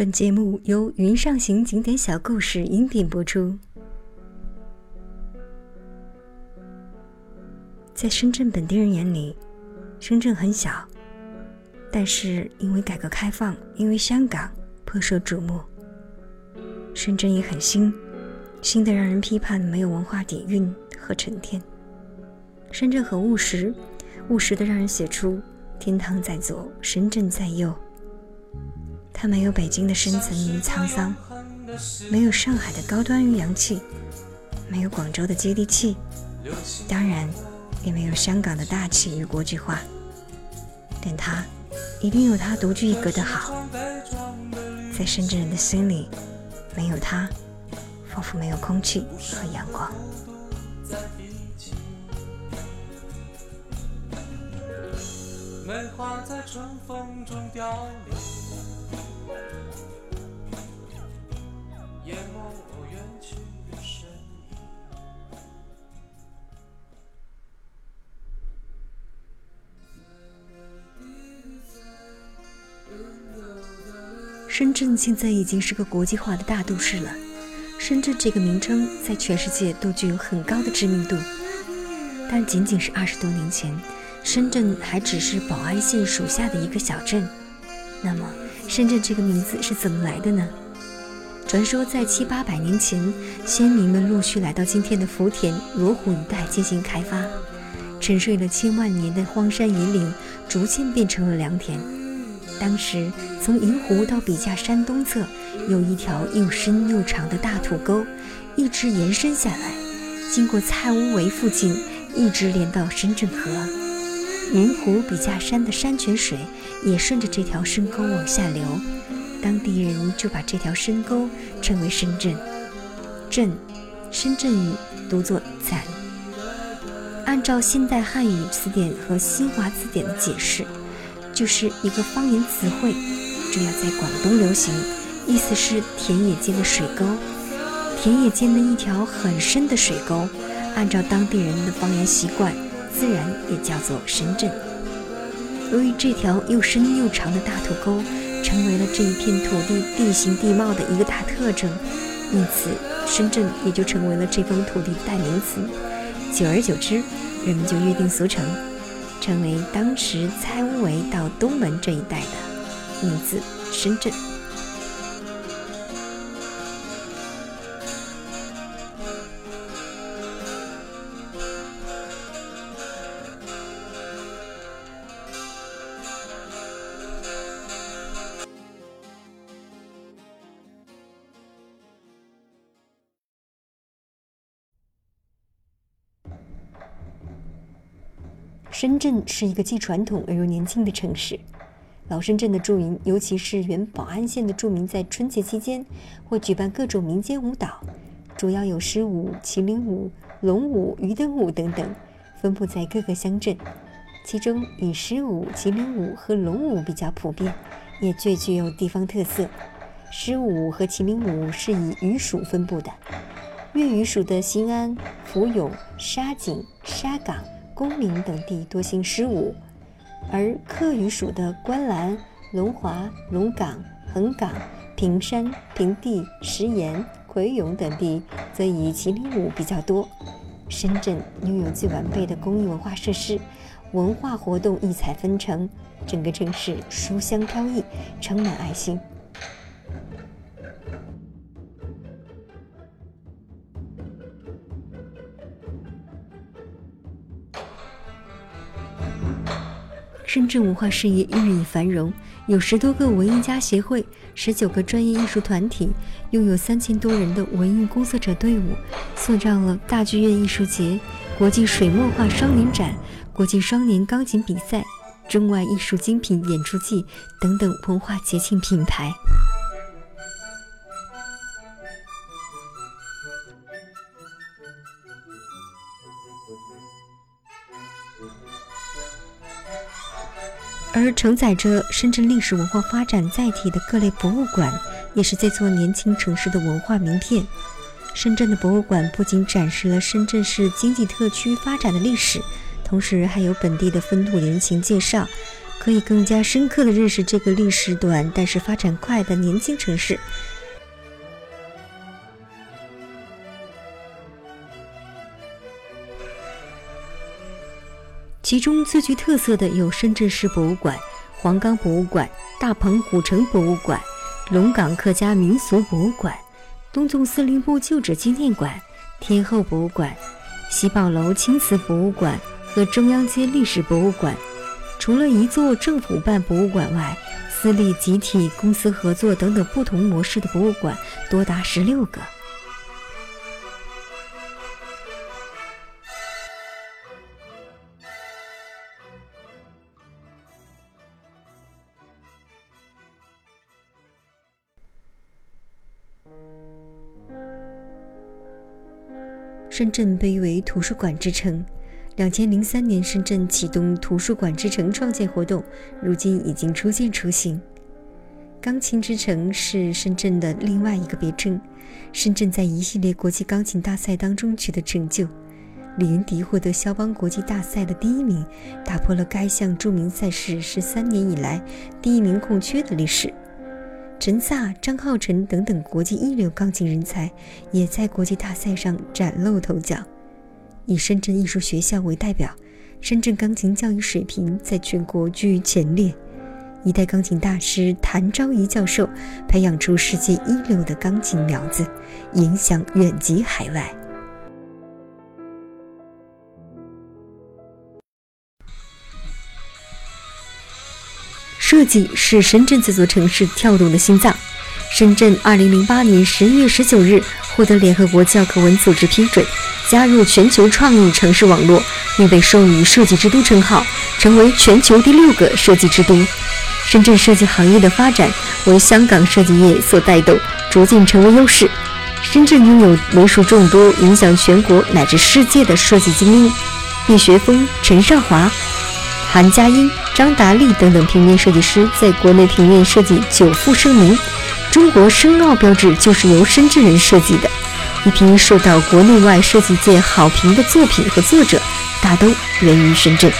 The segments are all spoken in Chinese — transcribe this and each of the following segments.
本节目由云上行景点小故事音频播出。在深圳本地人眼里，深圳很小，但是因为改革开放，因为香港颇受瞩目。深圳也很新，新的让人批判没有文化底蕴和沉淀。深圳很务实，务实的让人写出天堂在左，深圳在右。它没有北京的深层与沧桑，没有上海的高端与洋气，没有广州的接地气，当然也没有香港的大气与国际化。但它一定有它独具一格的好。在深圳人的心里，没有它，仿佛没有空气和阳光。梅花在春风中凋零。深圳现在已经是个国际化的大都市了。深圳这个名称在全世界都具有很高的知名度，但仅仅是二十多年前，深圳还只是宝安县属下的一个小镇。那么，深圳这个名字是怎么来的呢？传说在七八百年前，先民们陆续来到今天的福田、罗湖一带进行开发，沉睡了千万年的荒山野岭逐渐变成了良田。当时，从银湖到笔架山东侧有一条又深又长的大土沟，一直延伸下来，经过蔡屋围附近，一直连到深圳河。银湖笔架山的山泉水也顺着这条深沟往下流。当地人就把这条深沟称为深圳，镇，深圳语读作攒。按照现代汉语词典和新华字典的解释，就是一个方言词汇，主要在广东流行，意思是田野间的水沟，田野间的一条很深的水沟，按照当地人的方言习惯，自然也叫做深圳。由于这条又深又长的大土沟。成为了这一片土地地形地貌的一个大特征，因此深圳也就成为了这方土地的代名词。久而久之，人们就约定俗成，成为当时蔡屋围到东门这一带的名字——深圳。深圳是一个既传统而又年轻的城市。老深圳的住民，尤其是原宝安县的住民，在春节期间会举办各种民间舞蹈，主要有狮舞、麒麟舞、龙舞、鱼灯舞等等，分布在各个乡镇。其中以狮舞、麒麟舞和龙舞比较普遍，也最具有地方特色。狮舞和麒麟舞是以鱼属分布的，粤语属的新安、福永、沙井、沙岗。公明等地多兴狮舞，而客语属的观澜、龙华、龙岗、横岗、平山、平地、石岩、葵涌等地则以麒麟舞比较多。深圳拥有最完备的公益文化设施，文化活动异彩纷呈，整个城市书香飘逸，充满爱心。深圳文化事业日益繁荣，有十多个文艺家协会，十九个专业艺术团体，拥有三千多人的文艺工作者队伍，塑造了大剧院艺术节、国际水墨画双年展、国际双年钢琴比赛、中外艺术精品演出季等等文化节庆品牌。而承载着深圳历史文化发展载体的各类博物馆，也是这座年轻城市的文化名片。深圳的博物馆不仅展示了深圳市经济特区发展的历史，同时还有本地的风土人情介绍，可以更加深刻地认识这个历史短但是发展快的年轻城市。其中最具特色的有深圳市博物馆、黄冈博物馆、大鹏古城博物馆、龙岗客家民俗博物馆、东纵司令部旧址纪念馆、天后博物馆、西宝楼青瓷博物馆和中央街历史博物馆。除了一座政府办博物馆外，私立、集体、公司合作等等不同模式的博物馆多达十六个。深圳被誉为图书馆之城。两千零三年，深圳启动图书馆之城创建活动，如今已经初见雏形。钢琴之城是深圳的另外一个别称。深圳在一系列国际钢琴大赛当中取得成就，李云迪获得肖邦国际大赛的第一名，打破了该项著名赛事十三年以来第一名空缺的历史。陈萨、张浩辰等等国际一流钢琴人才也在国际大赛上崭露头角。以深圳艺术学校为代表，深圳钢琴教育水平在全国居于前列。一代钢琴大师谭昭仪教授培养出世界一流的钢琴苗子，影响远及海外。设计是深圳这座城市跳动的心脏。深圳2008年11月19日获得联合国教科文组织批准，加入全球创意城市网络，并被授予设计之都称号，成为全球第六个设计之都。深圳设计行业的发展为香港设计业所带动，逐渐成为优势。深圳拥有为数众多影响全国乃至世界的设计精英，毕学峰、陈少华。韩佳音、张达利等等平面设计师在国内平面设计久负盛名。中国申奥标志就是由深圳人设计的，一批受到国内外设计界好评的作品和作者，大都源于深圳。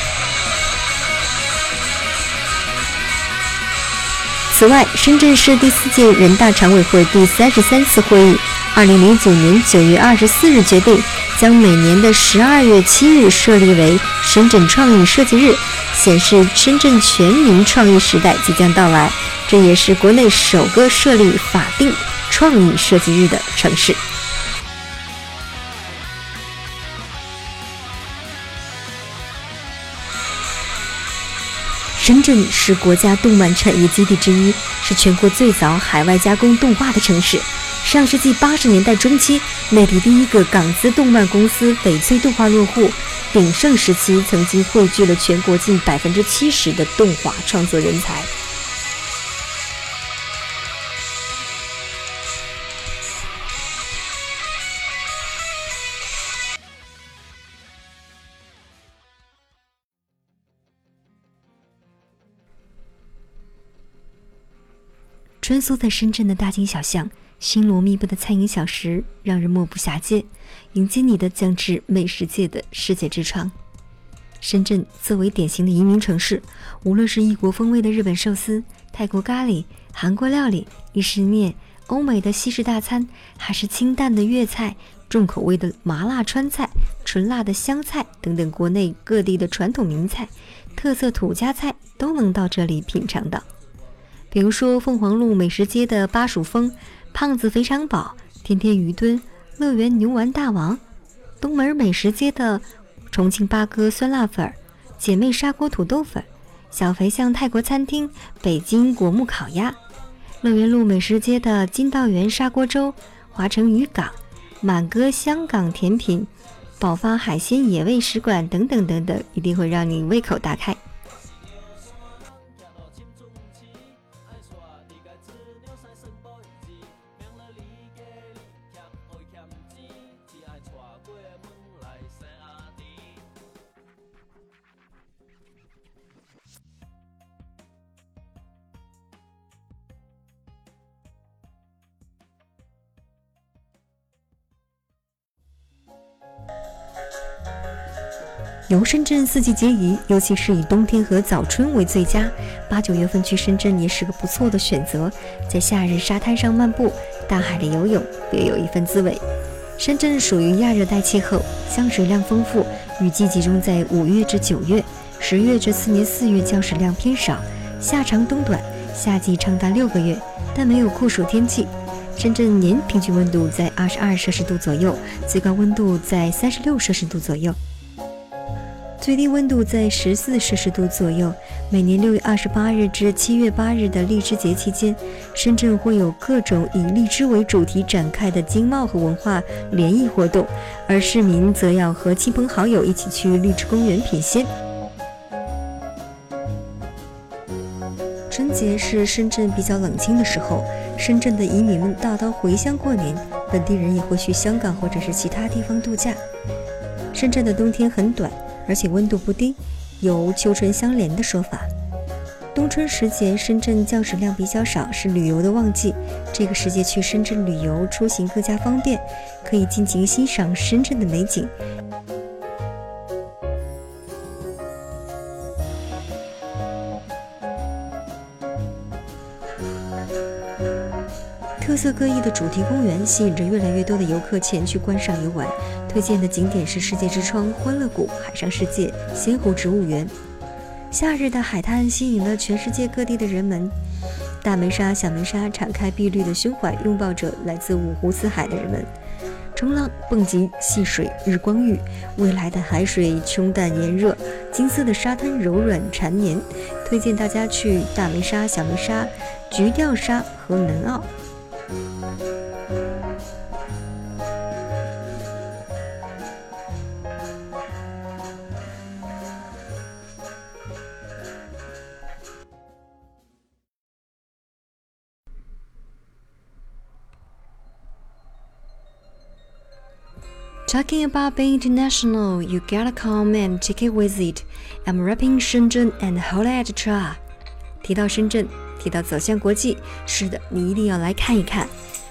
此外，深圳市第四届人大常委会第三十三次会议，二零零九年九月二十四日决定，将每年的十二月七日设立为深圳创意设计日。显示深圳全民创意时代即将到来，这也是国内首个设立法定创意设计日的城市。深圳是国家动漫产业基地之一，是全国最早海外加工动画的城市。上世纪八十年代中期，内地第一个港资动漫公司翡翠动画落户。鼎盛时期，曾经汇聚了全国近百分之七十的动画创作人才。穿梭在深圳的大街小巷。星罗密布的餐饮小食让人目不暇接，迎接你的将至美食界的世界之窗。深圳作为典型的移民城市，无论是异国风味的日本寿司、泰国咖喱、韩国料理、意式面、欧美的西式大餐，还是清淡的粤菜、重口味的麻辣川菜、纯辣的湘菜等等国内各地的传统名菜、特色土家菜，都能到这里品尝到。比如说凤凰路美食街的巴蜀风。胖子肥肠堡、天天鱼墩、乐园牛丸大王，东门美食街的重庆八哥酸辣粉、姐妹砂锅土豆粉、小肥巷泰国餐厅、北京果木烤鸭，乐园路美食街的金道园砂锅粥、华城渔港、满哥香港甜品、宝发海鲜野味食馆等等等等，一定会让你胃口大开。游深圳四季皆宜，尤其是以冬天和早春为最佳。八九月份去深圳也是个不错的选择，在夏日沙滩上漫步，大海里游泳，别有一番滋味。深圳属于亚热带气候，降水量丰富，雨季集中在五月至九月，十月至次年四月降水量偏少，夏长冬短，夏季长达六个月，但没有酷暑天气。深圳年平均温度在二十二摄氏度左右，最高温度在三十六摄氏度左右。最低温度在十四摄氏度左右。每年六月二十八日至七月八日的荔枝节期间，深圳会有各种以荔枝为主题展开的经贸和文化联谊活动，而市民则要和亲朋好友一起去荔枝公园品鲜。春节是深圳比较冷清的时候，深圳的移民们大都回乡过年，本地人也会去香港或者是其他地方度假。深圳的冬天很短。而且温度不低，有秋春相连的说法。冬春时节，深圳降水量比较少，是旅游的旺季。这个时节去深圳旅游，出行更加方便，可以尽情欣赏深圳的美景。特色各异的主题公园吸引着越来越多的游客前去观赏游玩。推荐的景点是世界之窗、欢乐谷、海上世界、仙湖植物园。夏日的海滩吸引了全世界各地的人们。大梅沙、小梅沙敞开碧绿的胸怀，拥抱着来自五湖四海的人们。冲浪、蹦极、戏水、日光浴，未来的海水清淡炎热，金色的沙滩柔软缠绵。推荐大家去大梅沙、小梅沙、菊钓沙和南澳。Talking about being international, you gotta come and take a visit. I'm rapping Shenzhen and hold it try. 提到深圳，提到走向国际，是的，你一定要来看一看。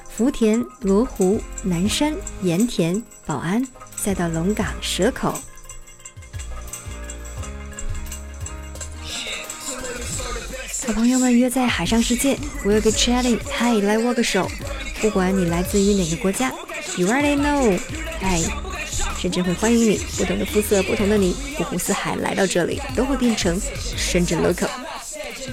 福田、罗湖、南山、盐田、宝安，再到龙岗、蛇口。和朋友们约在海上世界，We'll be chatting. Hi，来握个手。不管你来自于哪个国家，You already know。哎，深圳会欢迎你，不同的肤色，不同的你，五湖四海来到这里，都会变成深圳 local。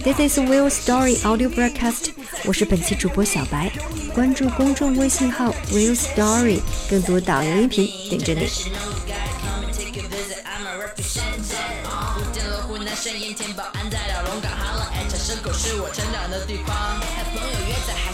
This is Will Story Audio Broadcast，我是本期主播小白，关注公众微信号 Will Story，更多导游音频等着你。是我成长的地方，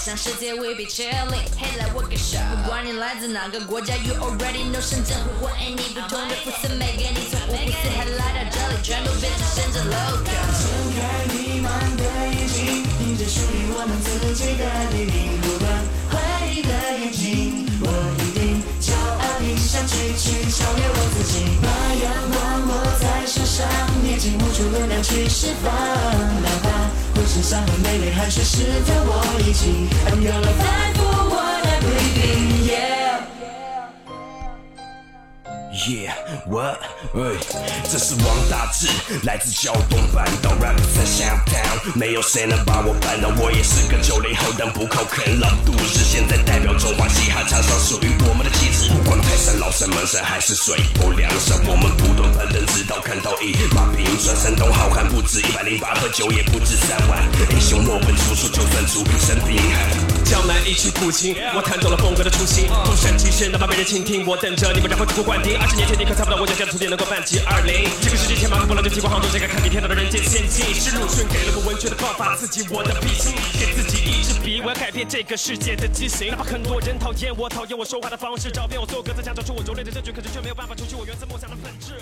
向世界，We be chilling，嘿，来握个手。不管你来自哪个国家，You already know，深圳会欢迎你，不同的肤色，每个你从五湖四海来到这里，全都变成深圳 local。睁开迷茫的眼睛，迎着属于我们自己的黎明，不断怀疑的眼睛，我一定骄傲地向去，去超越我自己。把阳光抹在身上，已经无处能量去释放，哪怕。不是伤痕累累，汗水湿透我衣襟。I'm gonna fight Yeah, what? 喂，这是王大治，来自胶东半岛，rap 在下 town，没有谁能把我扳倒。我也是个九零后，但不靠啃老度日。现在代表中华嘻哈场上属于我们的气质。不管泰山、老山、门山还是水泊梁山，我们不断攀登，直到看到一马平川。山东好汉不止一百零八，喝酒也不止三万。英雄莫问出处，就算出身贫寒。一曲古琴，我弹走了风格的初心。独善其身，哪怕没人倾听，我等着你们，然后醍醐灌顶。二十年前你可猜不到我脚下的土地能够泛起二零。这个世界千万不能就提过杭州，这个看比天大的人间仙境。是鲁迅给了我文学的方法，刺激我的笔心，给自己一支笔，我要改变这个世界的畸形。哪怕很多人讨厌我，讨厌我说话的方式，找遍我所有歌词，想找出我拙劣的证据，可是却没有办法除去我源自梦想的本质。